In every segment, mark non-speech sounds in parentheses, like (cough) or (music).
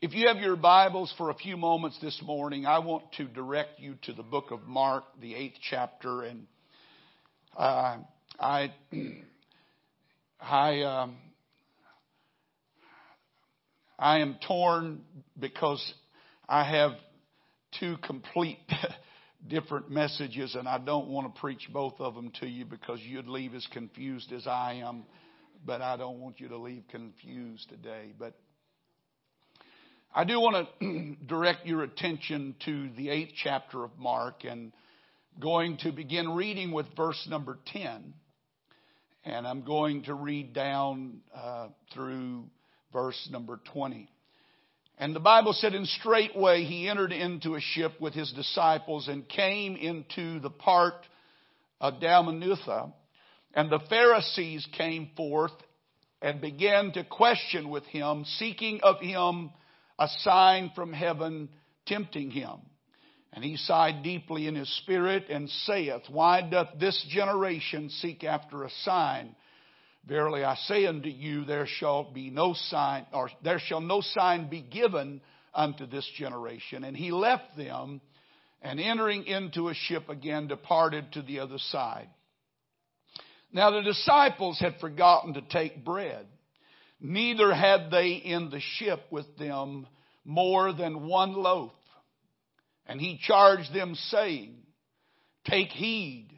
If you have your Bibles for a few moments this morning, I want to direct you to the book of Mark, the eighth chapter, and uh, I, I, um, I am torn because I have two complete (laughs) different messages, and I don't want to preach both of them to you because you'd leave as confused as I am. But I don't want you to leave confused today. But I do want (clears throat) to direct your attention to the eighth chapter of Mark and going to begin reading with verse number 10. And I'm going to read down uh, through verse number 20. And the Bible said, And straightway he entered into a ship with his disciples and came into the part of Dalmanutha. And the Pharisees came forth and began to question with him, seeking of him a sign from heaven tempting him. And he sighed deeply in his spirit and saith, Why doth this generation seek after a sign? Verily I say unto you, there shall be no sign, or there shall no sign be given unto this generation. And he left them, and entering into a ship again, departed to the other side. Now the disciples had forgotten to take bread. Neither had they in the ship with them more than one loaf. And he charged them, saying, Take heed,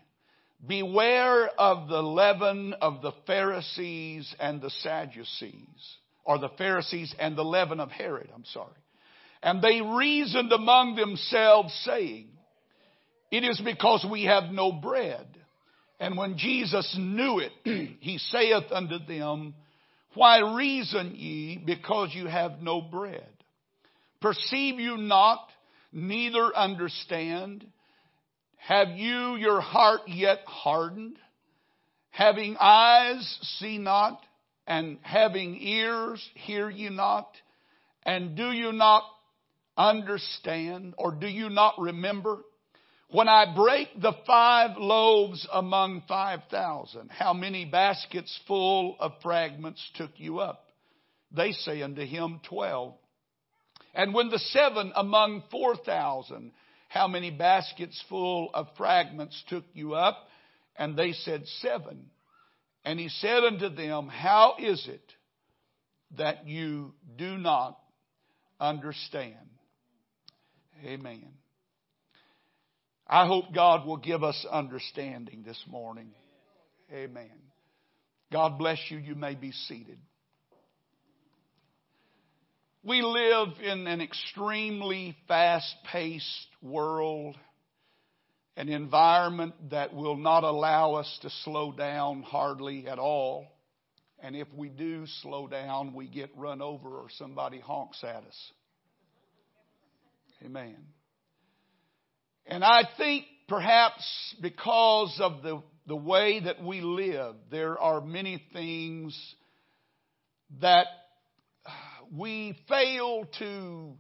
beware of the leaven of the Pharisees and the Sadducees, or the Pharisees and the leaven of Herod, I'm sorry. And they reasoned among themselves, saying, It is because we have no bread. And when Jesus knew it, (clears throat) he saith unto them, why reason ye because you have no bread? Perceive you not, neither understand? Have you your heart yet hardened? Having eyes, see not, and having ears, hear ye not? And do you not understand, or do you not remember? When I break the five loaves among five thousand, how many baskets full of fragments took you up? They say unto him, twelve. And when the seven among four thousand, how many baskets full of fragments took you up? And they said, seven. And he said unto them, How is it that you do not understand? Amen. I hope God will give us understanding this morning. Amen. God bless you. You may be seated. We live in an extremely fast paced world, an environment that will not allow us to slow down hardly at all. And if we do slow down, we get run over or somebody honks at us. Amen. And I think perhaps because of the, the way that we live, there are many things that we fail to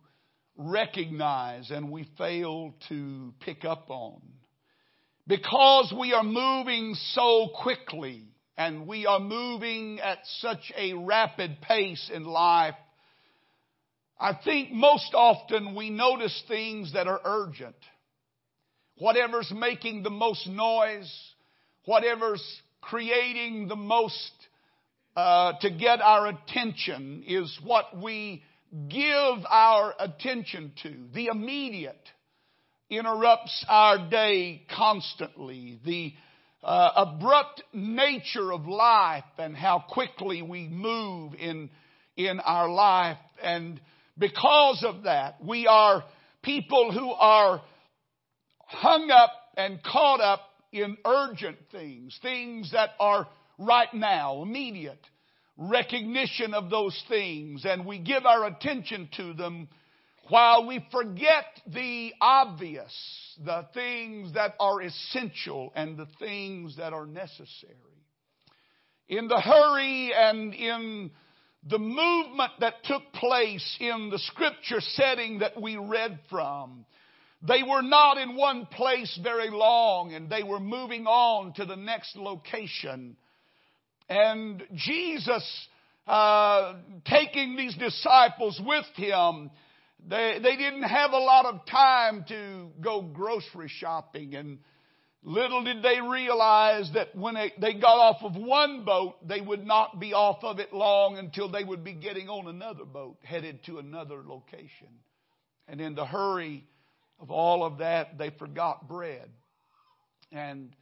recognize and we fail to pick up on. Because we are moving so quickly and we are moving at such a rapid pace in life, I think most often we notice things that are urgent whatever's making the most noise, whatever's creating the most uh, to get our attention is what we give our attention to. The immediate interrupts our day constantly. The uh, abrupt nature of life and how quickly we move in in our life and because of that we are people who are hung up and caught up in urgent things, things that are right now, immediate recognition of those things, and we give our attention to them while we forget the obvious, the things that are essential and the things that are necessary. In the hurry and in the movement that took place in the scripture setting that we read from, they were not in one place very long and they were moving on to the next location. And Jesus uh, taking these disciples with him, they, they didn't have a lot of time to go grocery shopping and little did they realize that when they, they got off of one boat, they would not be off of it long until they would be getting on another boat headed to another location. And in the hurry of all of that, they forgot bread. And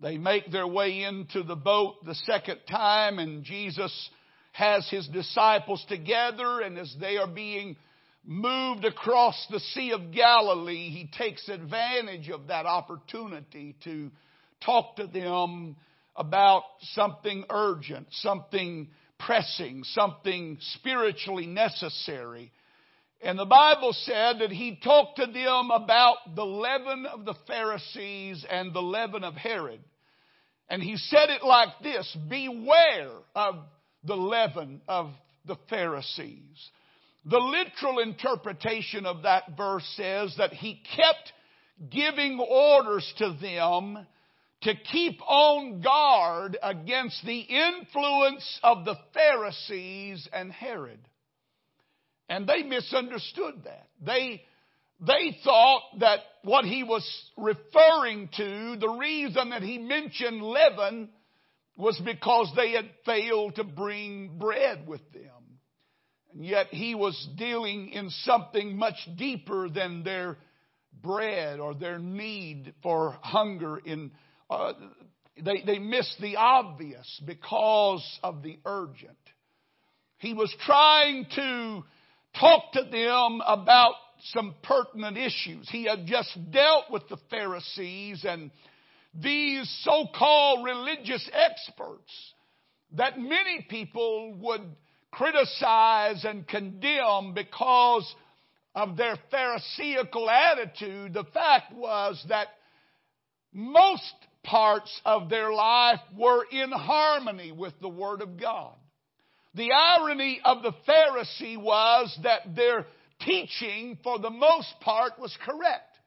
they make their way into the boat the second time and Jesus has his disciples together and as they are being moved across the Sea of Galilee, he takes advantage of that opportunity to talk to them about something urgent, something pressing, something spiritually necessary. And the Bible said that he talked to them about the leaven of the Pharisees and the leaven of Herod. And he said it like this Beware of the leaven of the Pharisees. The literal interpretation of that verse says that he kept giving orders to them to keep on guard against the influence of the Pharisees and Herod. And they misunderstood that. They, they thought that what he was referring to, the reason that he mentioned leaven, was because they had failed to bring bread with them. And yet he was dealing in something much deeper than their bread or their need for hunger in uh, they, they missed the obvious because of the urgent. He was trying to talk to them about some pertinent issues. He had just dealt with the Pharisees and these so-called religious experts that many people would criticize and condemn because of their Pharisaical attitude, the fact was that most parts of their life were in harmony with the Word of God. The irony of the Pharisee was that their teaching, for the most part, was correct.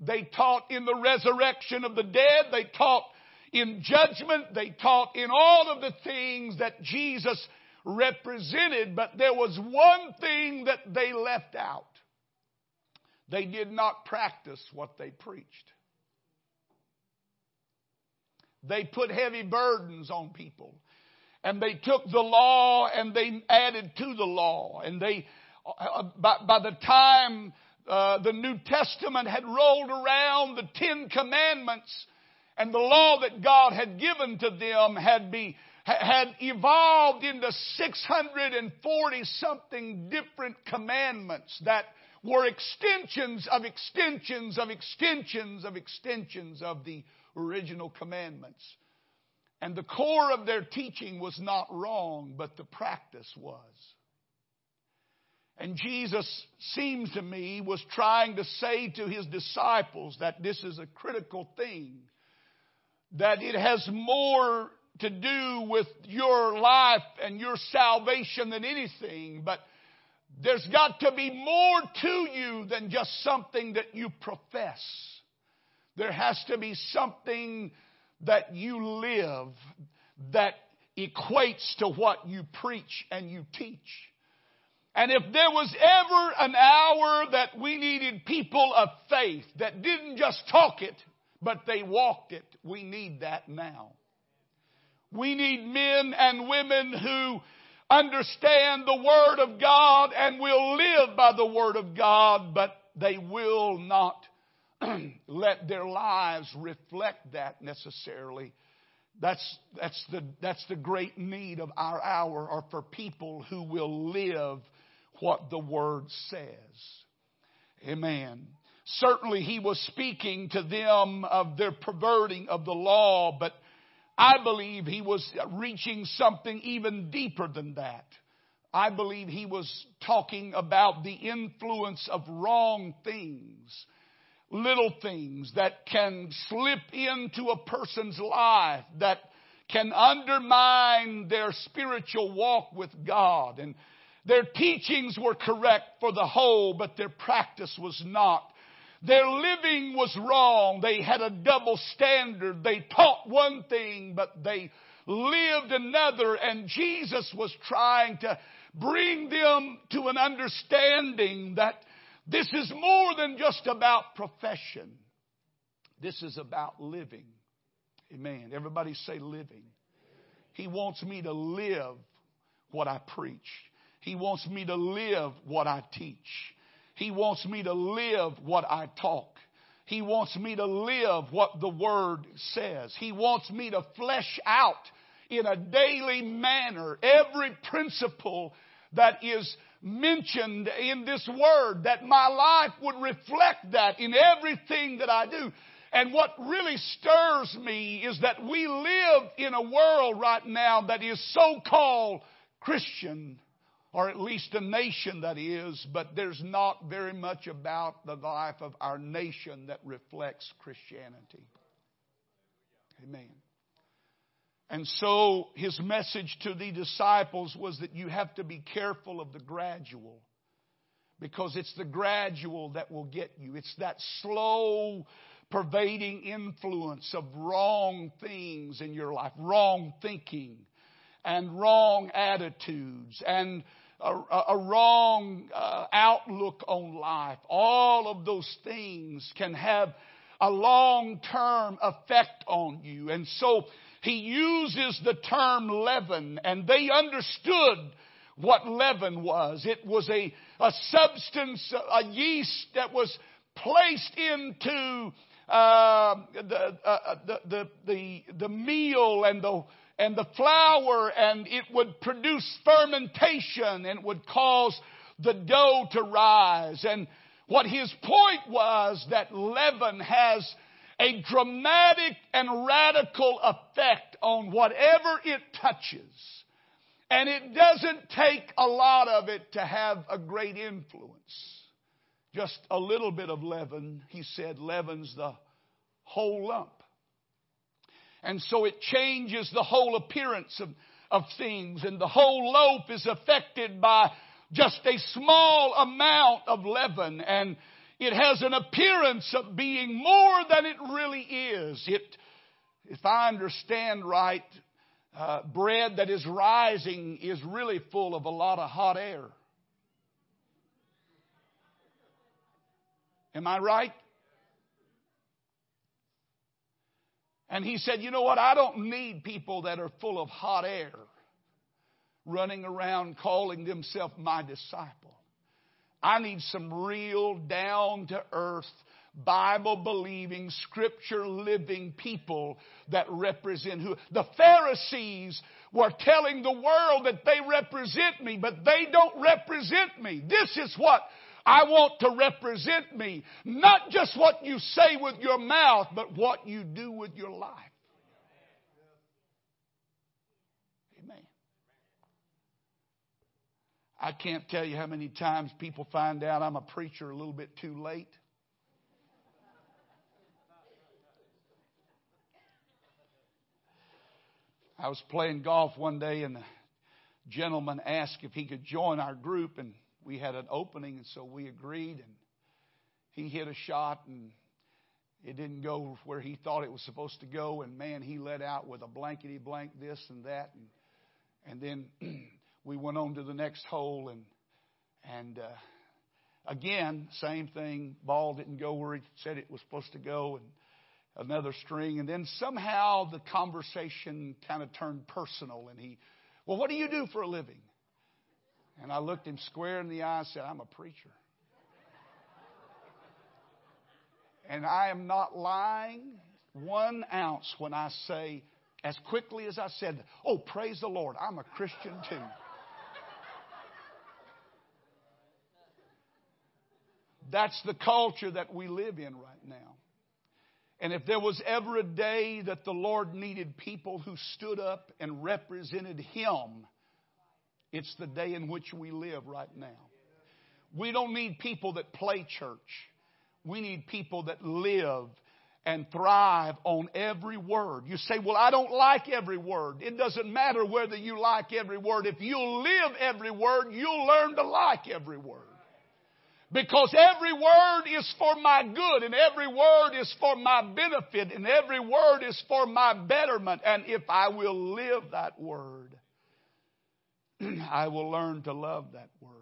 They taught in the resurrection of the dead. They taught in judgment. They taught in all of the things that Jesus represented, but there was one thing that they left out. They did not practice what they preached. They put heavy burdens on people. And they took the law and they added to the law. And they, uh, by, by the time uh, the New Testament had rolled around, the Ten Commandments and the law that God had given to them had be, had evolved into 640 something different commandments that were extensions of extensions of extensions of extensions of the original commandments. And the core of their teaching was not wrong, but the practice was. And Jesus seems to me was trying to say to his disciples that this is a critical thing. That it has more to do with your life and your salvation than anything, but there's got to be more to you than just something that you profess. There has to be something that you live that equates to what you preach and you teach. And if there was ever an hour that we needed people of faith that didn't just talk it, but they walked it, we need that now. We need men and women who understand the Word of God and will live by the Word of God, but they will not (clears throat) let their lives reflect that necessarily. That's, that's, the, that's the great need of our hour, or for people who will live what the Word says. Amen. Certainly, he was speaking to them of their perverting of the law, but I believe he was reaching something even deeper than that. I believe he was talking about the influence of wrong things, little things that can slip into a person's life that can undermine their spiritual walk with God. And their teachings were correct for the whole, but their practice was not. Their living was wrong. They had a double standard. They taught one thing, but they lived another, and Jesus was trying to bring them to an understanding that this is more than just about profession. This is about living. Amen. Everybody say living. He wants me to live what I preach. He wants me to live what I teach. He wants me to live what I talk. He wants me to live what the Word says. He wants me to flesh out in a daily manner every principle that is mentioned in this Word, that my life would reflect that in everything that I do. And what really stirs me is that we live in a world right now that is so called Christian or at least a nation that is, but there's not very much about the life of our nation that reflects Christianity. Amen. And so his message to the disciples was that you have to be careful of the gradual because it's the gradual that will get you. It's that slow pervading influence of wrong things in your life, wrong thinking and wrong attitudes and a, a wrong uh, outlook on life. All of those things can have a long term effect on you. And so he uses the term leaven, and they understood what leaven was. It was a, a substance, a yeast that was placed into uh, the, uh, the, the, the, the meal and the and the flour and it would produce fermentation and would cause the dough to rise. And what his point was that leaven has a dramatic and radical effect on whatever it touches. And it doesn't take a lot of it to have a great influence. Just a little bit of leaven, he said, leavens the whole lump. And so it changes the whole appearance of, of things and the whole loaf is affected by just a small amount of leaven and it has an appearance of being more than it really is. It, if I understand right, uh, bread that is rising is really full of a lot of hot air. Am I right? And he said, You know what? I don't need people that are full of hot air running around calling themselves my disciple. I need some real down to earth, Bible believing, scripture living people that represent who. The Pharisees were telling the world that they represent me, but they don't represent me. This is what I want to represent me. Not just what you say with your mouth, but what you do with your life. Amen. I can't tell you how many times people find out I'm a preacher a little bit too late. I was playing golf one day and the gentleman asked if he could join our group and we had an opening, and so we agreed. And he hit a shot, and it didn't go where he thought it was supposed to go. And man, he let out with a blankety blank this and that, and and then (clears throat) we went on to the next hole, and and uh, again, same thing. Ball didn't go where he said it was supposed to go, and another string, and then somehow the conversation kind of turned personal, and he, well, what do you do for a living? And I looked him square in the eye and said, I'm a preacher. And I am not lying one ounce when I say, as quickly as I said, Oh, praise the Lord, I'm a Christian too. That's the culture that we live in right now. And if there was ever a day that the Lord needed people who stood up and represented Him, it's the day in which we live right now. We don't need people that play church. We need people that live and thrive on every word. You say, well, I don't like every word. It doesn't matter whether you like every word. If you live every word, you'll learn to like every word. Because every word is for my good and every word is for my benefit and every word is for my betterment. And if I will live that word, (clears throat) I will learn to love that word.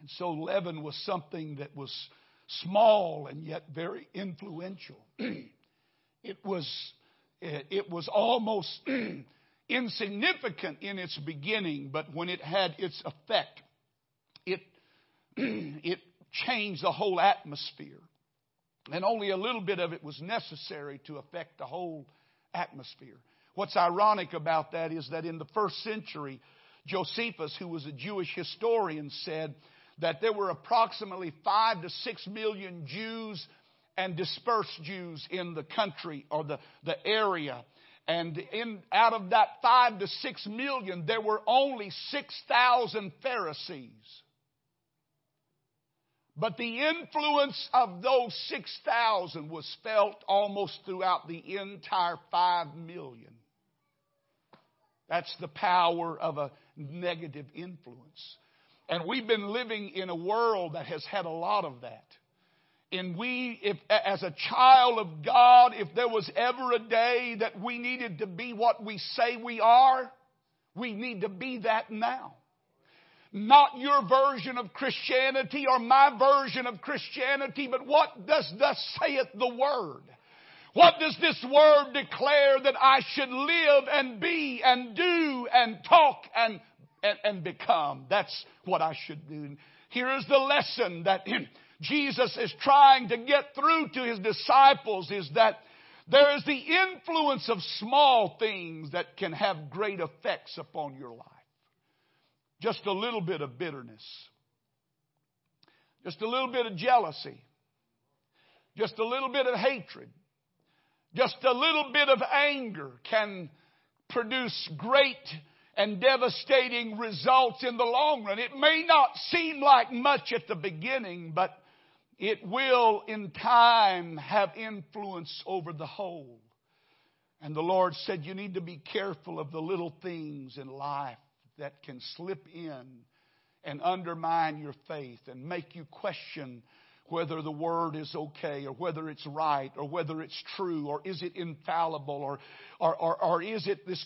And so leaven was something that was small and yet very influential. (clears throat) it was, eh, it was almost (clears throat) insignificant in its beginning, but when it had its effect, it, (clears throat) it changed the whole atmosphere. And only a little bit of it was necessary to affect the whole atmosphere. What's ironic about that is that in the first century, Josephus, who was a Jewish historian, said that there were approximately five to six million Jews and dispersed Jews in the country or the, the area. And in, out of that five to six million, there were only 6,000 Pharisees. But the influence of those 6,000 was felt almost throughout the entire 5 million. That's the power of a negative influence. And we've been living in a world that has had a lot of that. And we, if, as a child of God, if there was ever a day that we needed to be what we say we are, we need to be that now. Not your version of Christianity or my version of Christianity, but what does thus saith the Word? What does this Word declare that I should live and be and do and talk and and, and become. That's what I should do. Here is the lesson that (clears throat) Jesus is trying to get through to his disciples is that there is the influence of small things that can have great effects upon your life. Just a little bit of bitterness. Just a little bit of jealousy. Just a little bit of hatred. Just a little bit of anger can produce great and devastating results in the long run. It may not seem like much at the beginning, but it will in time have influence over the whole. And the Lord said, You need to be careful of the little things in life that can slip in and undermine your faith and make you question whether the word is okay or whether it's right or whether it's true or is it infallible or, or, or, or, is it this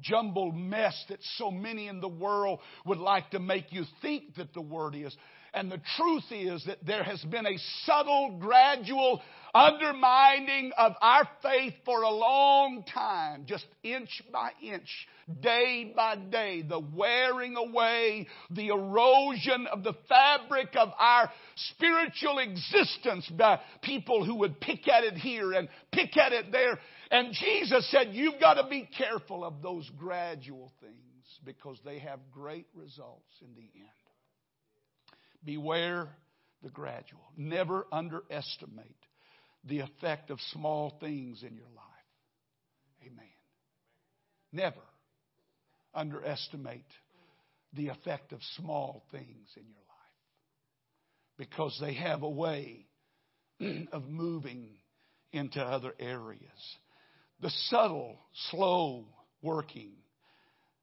jumbled mess that so many in the world would like to make you think that the word is. And the truth is that there has been a subtle, gradual undermining of our faith for a long time, just inch by inch, day by day, the wearing away, the erosion of the fabric of our spiritual existence by people who would pick at it here and pick at it there. And Jesus said, You've got to be careful of those gradual things because they have great results in the end. Beware the gradual. Never underestimate the effect of small things in your life. Amen. Never underestimate the effect of small things in your life because they have a way (clears throat) of moving into other areas. The subtle, slow working.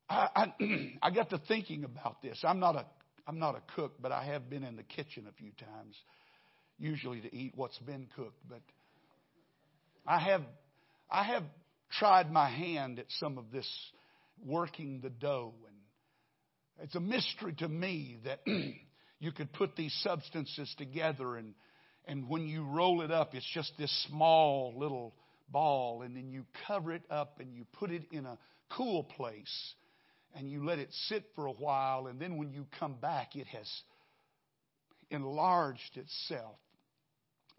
I, I, (clears throat) I got to thinking about this. I'm not a I'm not a cook, but I have been in the kitchen a few times, usually to eat what's been cooked. But I have, I have tried my hand at some of this working the dough, and it's a mystery to me that (clears throat) you could put these substances together, and and when you roll it up, it's just this small little ball, and then you cover it up and you put it in a cool place and you let it sit for a while, and then when you come back, it has enlarged itself.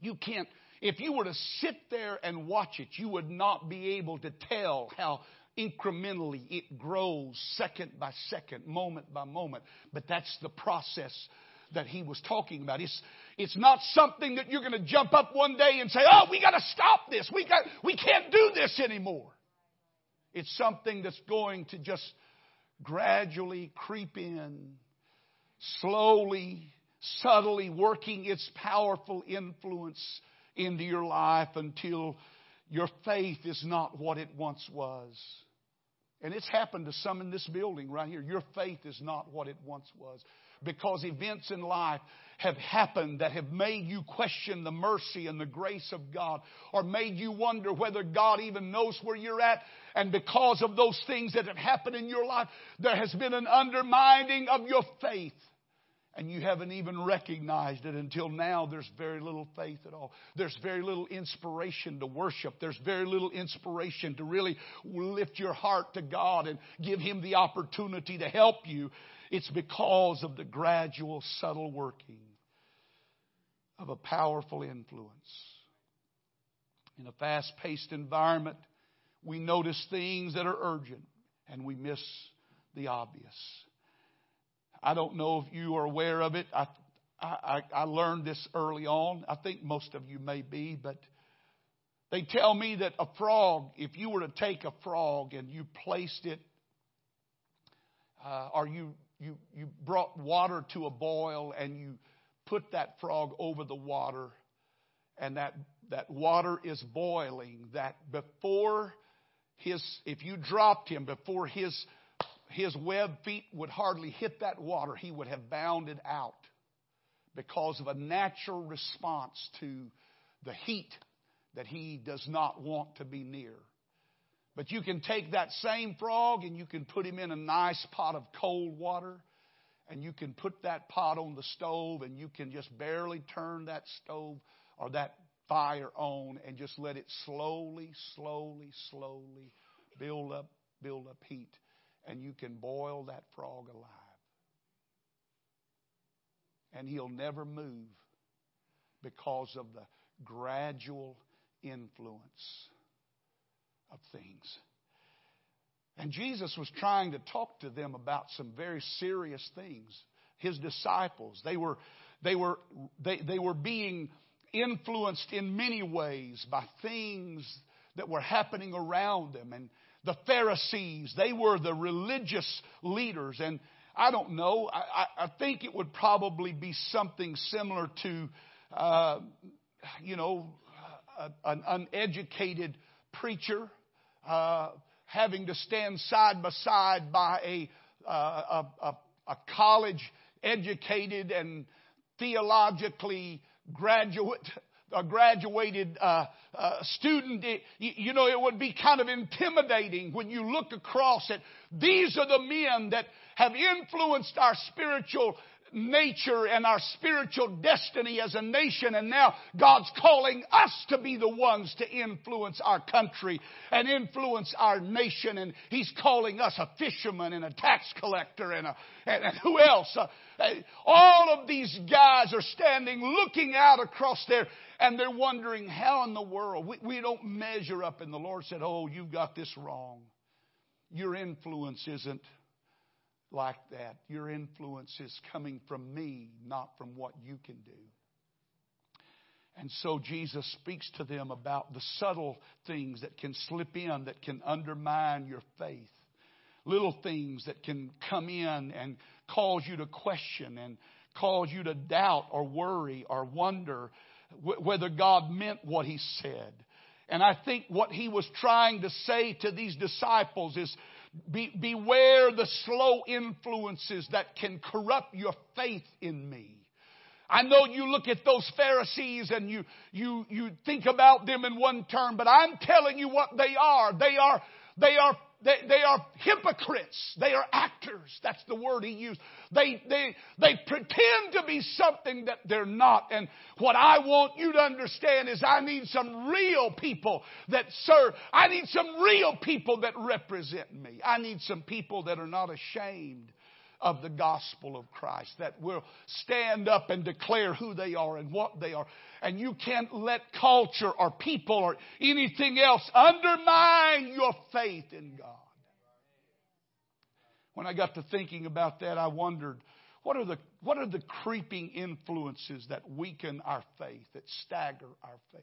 You can't, if you were to sit there and watch it, you would not be able to tell how incrementally it grows second by second, moment by moment. But that's the process that he was talking about. It's, it's not something that you're going to jump up one day and say, oh, we got to stop this. We, got, we can't do this anymore. It's something that's going to just gradually creep in, slowly, subtly working its powerful influence into your life until your faith is not what it once was. And it's happened to some in this building right here. Your faith is not what it once was. because events in life have happened that have made you question the mercy and the grace of God or made you wonder whether God even knows where you're at. And because of those things that have happened in your life, there has been an undermining of your faith and you haven't even recognized it until now, there's very little faith at all. There's very little inspiration to worship. There's very little inspiration to really lift your heart to God and give Him the opportunity to help you. It's because of the gradual, subtle working of a powerful influence. In a fast paced environment, we notice things that are urgent and we miss the obvious. I don't know if you are aware of it. I, I, I learned this early on. I think most of you may be, but they tell me that a frog, if you were to take a frog and you placed it, uh, or you, you, you brought water to a boil and you put that frog over the water, and that, that water is boiling, that before his, if you dropped him, before his his web feet would hardly hit that water, he would have bounded out because of a natural response to the heat that he does not want to be near. But you can take that same frog and you can put him in a nice pot of cold water and you can put that pot on the stove and you can just barely turn that stove or that fire on and just let it slowly, slowly, slowly build up, build up heat and you can boil that frog alive. And he'll never move because of the gradual influence of things. And Jesus was trying to talk to them about some very serious things. His disciples, they were, they were, they, they were being influenced in many ways by things that were happening around them. And the Pharisees. They were the religious leaders. And I don't know, I, I think it would probably be something similar to, uh, you know, an uneducated preacher uh, having to stand side by side by a, uh, a, a, a college educated and theologically graduate a graduated uh, uh, student, it, you know, it would be kind of intimidating when you look across it. These are the men that have influenced our spiritual nature and our spiritual destiny as a nation. And now God's calling us to be the ones to influence our country and influence our nation. And He's calling us a fisherman and a tax collector and, a, and, and who else? Uh, all of these guys are standing looking out across there and they're wondering how in the world we, we don't measure up. And the Lord said, Oh, you've got this wrong. Your influence isn't like that. Your influence is coming from me, not from what you can do. And so Jesus speaks to them about the subtle things that can slip in, that can undermine your faith. Little things that can come in and cause you to question and cause you to doubt or worry or wonder whether God meant what He said. And I think what He was trying to say to these disciples is be, beware the slow influences that can corrupt your faith in me. I know you look at those Pharisees and you, you, you think about them in one term, but I'm telling you what they are. They are, they are they, they are hypocrites. They are actors. That's the word he used. They, they, they pretend to be something that they're not. And what I want you to understand is I need some real people that serve. I need some real people that represent me. I need some people that are not ashamed of the gospel of Christ, that will stand up and declare who they are and what they are. And you can't let culture or people or anything else undermine your faith in God. When I got to thinking about that, I wondered what are the, what are the creeping influences that weaken our faith, that stagger our faith?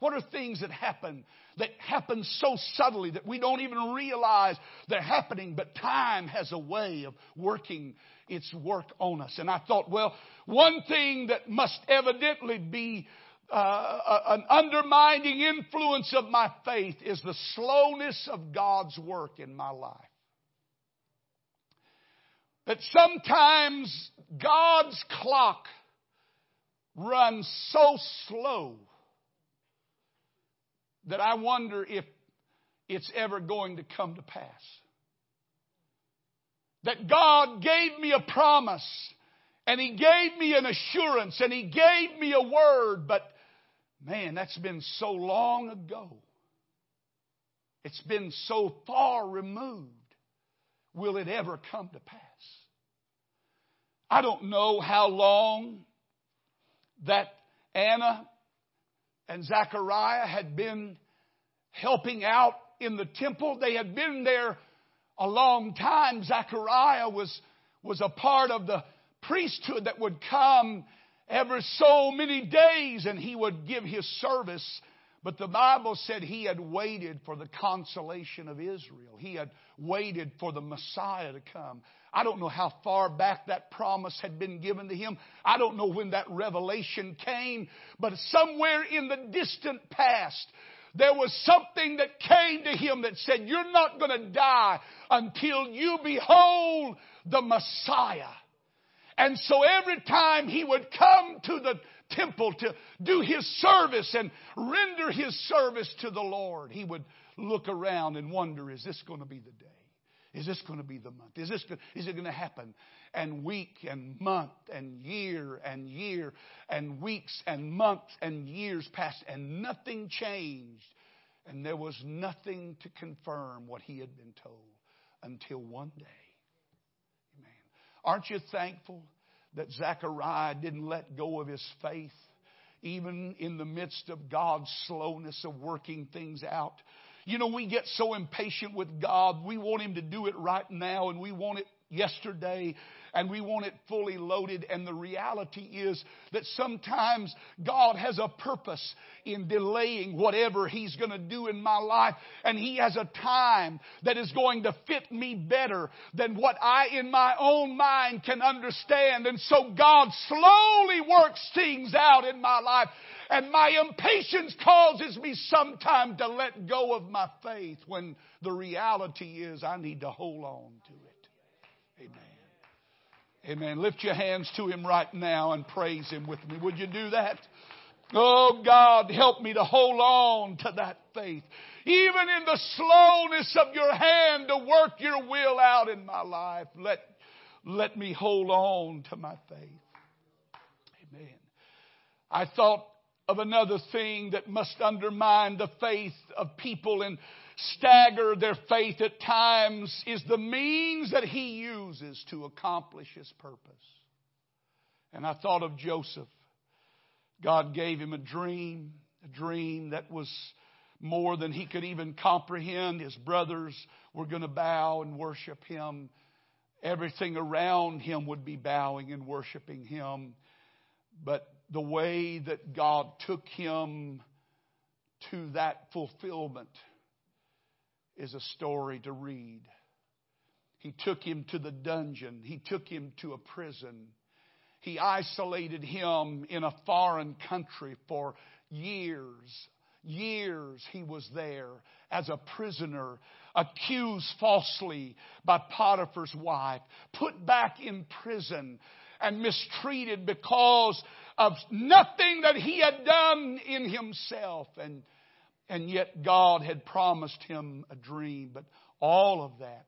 What are things that happen that happen so subtly that we don't even realize they're happening, but time has a way of working its work on us. And I thought, well, one thing that must evidently be uh, an undermining influence of my faith is the slowness of God's work in my life. that sometimes God's clock runs so slow that I wonder if it's ever going to come to pass. That God gave me a promise and He gave me an assurance and He gave me a word, but man, that's been so long ago. It's been so far removed. Will it ever come to pass? I don't know how long that Anna and Zachariah had been helping out in the temple. They had been there a long time. Zachariah was, was a part of the priesthood that would come every so many days and he would give his service. But the Bible said he had waited for the consolation of Israel. He had waited for the Messiah to come. I don't know how far back that promise had been given to him. I don't know when that revelation came, but somewhere in the distant past, there was something that came to him that said, You're not going to die until you behold the Messiah. And so every time he would come to the temple to do his service and render his service to the Lord, he would look around and wonder, Is this going to be the day? Is this going to be the month? Is this is it going to happen? And week and month and year and year and weeks and months and years passed and nothing changed. And there was nothing to confirm what he had been told until one day. Amen. Aren't you thankful that Zechariah didn't let go of his faith? Even in the midst of God's slowness of working things out, you know, we get so impatient with God. We want Him to do it right now and we want it yesterday and we want it fully loaded. And the reality is that sometimes God has a purpose in delaying whatever He's going to do in my life. And He has a time that is going to fit me better than what I in my own mind can understand. And so God slowly works things out in my life. And my impatience causes me sometimes to let go of my faith when the reality is I need to hold on to it. Amen. Amen. Lift your hands to Him right now and praise Him with me. Would you do that? Oh God, help me to hold on to that faith. Even in the slowness of your hand to work your will out in my life, let, let me hold on to my faith. Amen. I thought of another thing that must undermine the faith of people and stagger their faith at times is the means that he uses to accomplish his purpose. And I thought of Joseph. God gave him a dream, a dream that was more than he could even comprehend. His brothers were going to bow and worship him. Everything around him would be bowing and worshiping him. But the way that God took him to that fulfillment is a story to read. He took him to the dungeon. He took him to a prison. He isolated him in a foreign country for years. Years he was there as a prisoner, accused falsely by Potiphar's wife, put back in prison and mistreated because of nothing that he had done in himself. And, and yet God had promised him a dream. But all of that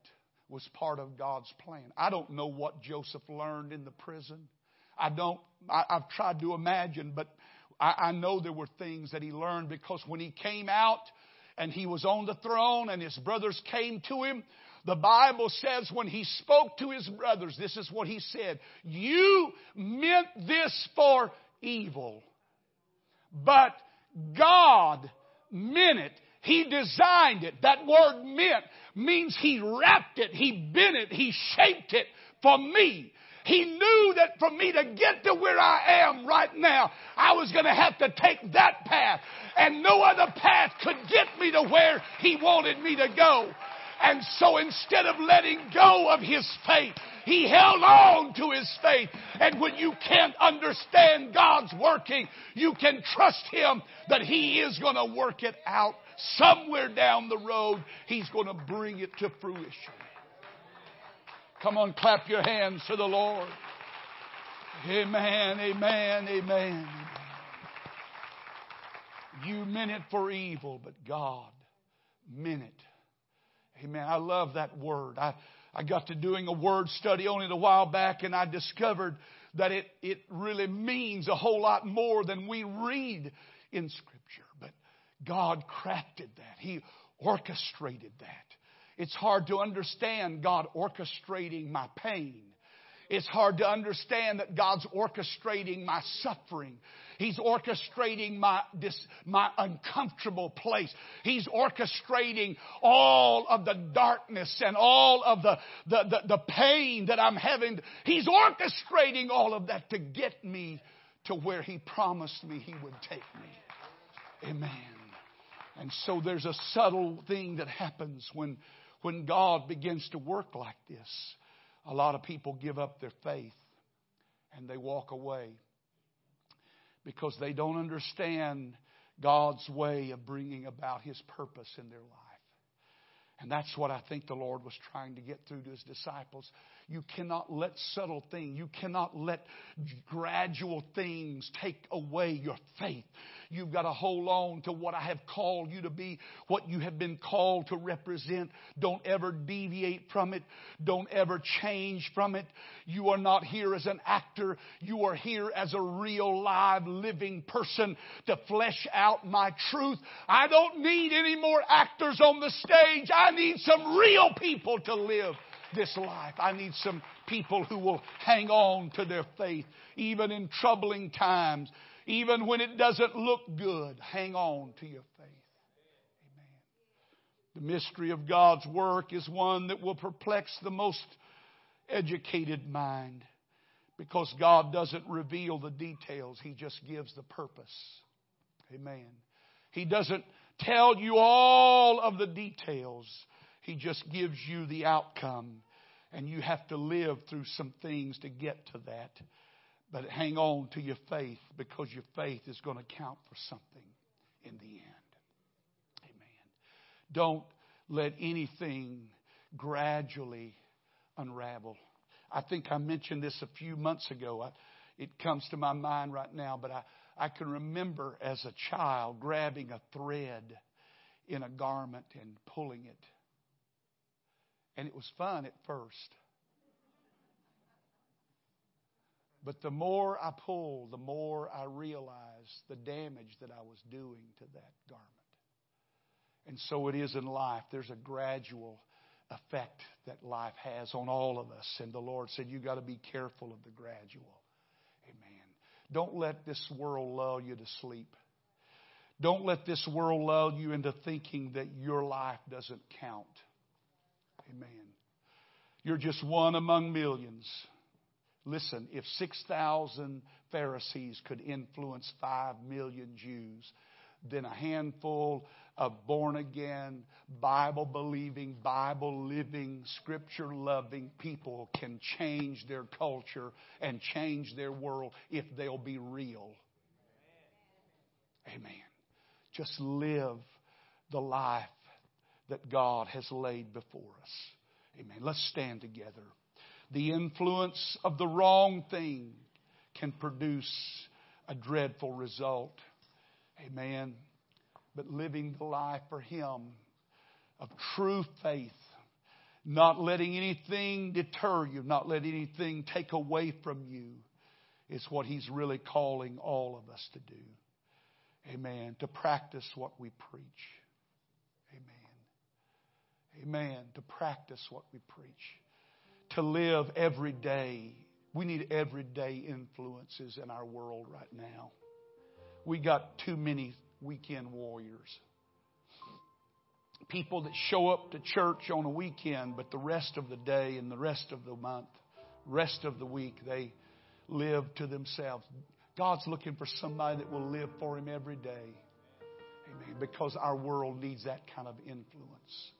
was part of God's plan. I don't know what Joseph learned in the prison. I don't, I, have tried to imagine, but I, I know there were things that he learned because when he came out and he was on the throne and his brothers came to him, the Bible says when he spoke to his brothers, this is what he said. You meant this for evil. But God meant it. He designed it. That word meant means He wrapped it, He bent it, He shaped it for me. He knew that for me to get to where I am right now, I was going to have to take that path. And no other path could get me to where He wanted me to go. And so instead of letting go of his faith, he held on to his faith. And when you can't understand God's working, you can trust him that he is going to work it out somewhere down the road. He's going to bring it to fruition. Come on, clap your hands to the Lord. Amen, amen, amen. You meant it for evil, but God meant it. Amen. I love that word. I, I got to doing a word study on it a while back and I discovered that it, it really means a whole lot more than we read in Scripture. But God crafted that. He orchestrated that. It's hard to understand God orchestrating my pain. It's hard to understand that God's orchestrating my suffering. He's orchestrating my, this, my uncomfortable place. He's orchestrating all of the darkness and all of the, the, the, the pain that I'm having. He's orchestrating all of that to get me to where He promised me He would take me. Amen. And so there's a subtle thing that happens when, when God begins to work like this. A lot of people give up their faith and they walk away because they don't understand God's way of bringing about His purpose in their life. And that's what I think the Lord was trying to get through to His disciples. You cannot let subtle things, you cannot let gradual things take away your faith. You've got to hold on to what I have called you to be, what you have been called to represent. Don't ever deviate from it. Don't ever change from it. You are not here as an actor. You are here as a real, live, living person to flesh out my truth. I don't need any more actors on the stage. I need some real people to live this life. I need some people who will hang on to their faith, even in troubling times. Even when it doesn't look good, hang on to your faith. Amen. The mystery of God's work is one that will perplex the most educated mind because God doesn't reveal the details, He just gives the purpose. Amen. He doesn't tell you all of the details, He just gives you the outcome. And you have to live through some things to get to that. But hang on to your faith because your faith is going to count for something in the end. Amen. Don't let anything gradually unravel. I think I mentioned this a few months ago. I, it comes to my mind right now, but I, I can remember as a child grabbing a thread in a garment and pulling it. And it was fun at first. But the more I pulled, the more I realized the damage that I was doing to that garment. And so it is in life. There's a gradual effect that life has on all of us. And the Lord said, You've got to be careful of the gradual. Amen. Don't let this world lull you to sleep. Don't let this world lull you into thinking that your life doesn't count. Amen. You're just one among millions. Listen, if 6,000 Pharisees could influence 5 million Jews, then a handful of born again, Bible believing, Bible living, scripture loving people can change their culture and change their world if they'll be real. Amen. Just live the life that God has laid before us. Amen. Let's stand together the influence of the wrong thing can produce a dreadful result. Amen. But living the life for Him of true faith, not letting anything deter you, not letting anything take away from you, is what He's really calling all of us to do. Amen. To practice what we preach. Amen. To practice what we preach to live every day. We need everyday influences in our world right now. We got too many weekend warriors. People that show up to church on a weekend, but the rest of the day and the rest of the month, rest of the week, they live to themselves. God's looking for somebody that will live for Him every day. Amen. Because our world needs that kind of influence.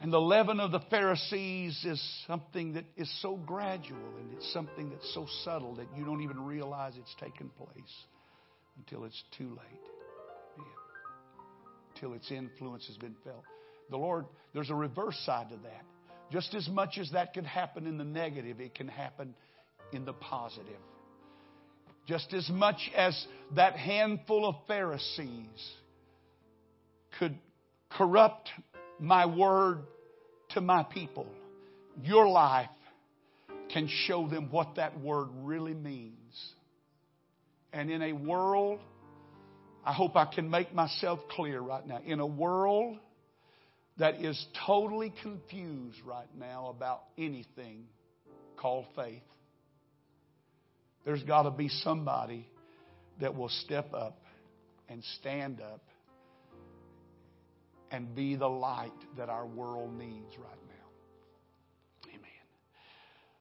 And the leaven of the Pharisees is something that is so gradual and it's something that's so subtle that you don't even realize it's taken place until it's too late. Until its influence has been felt. The Lord, there's a reverse side to that. Just as much as that could happen in the negative, it can happen in the positive. Just as much as that handful of Pharisees could corrupt my word to my people, your life can show them what that word really means. And in a world, I hope I can make myself clear right now. In a world that is totally confused right now about anything called faith, there's got to be somebody that will step up and stand up and be the light that our world needs right now.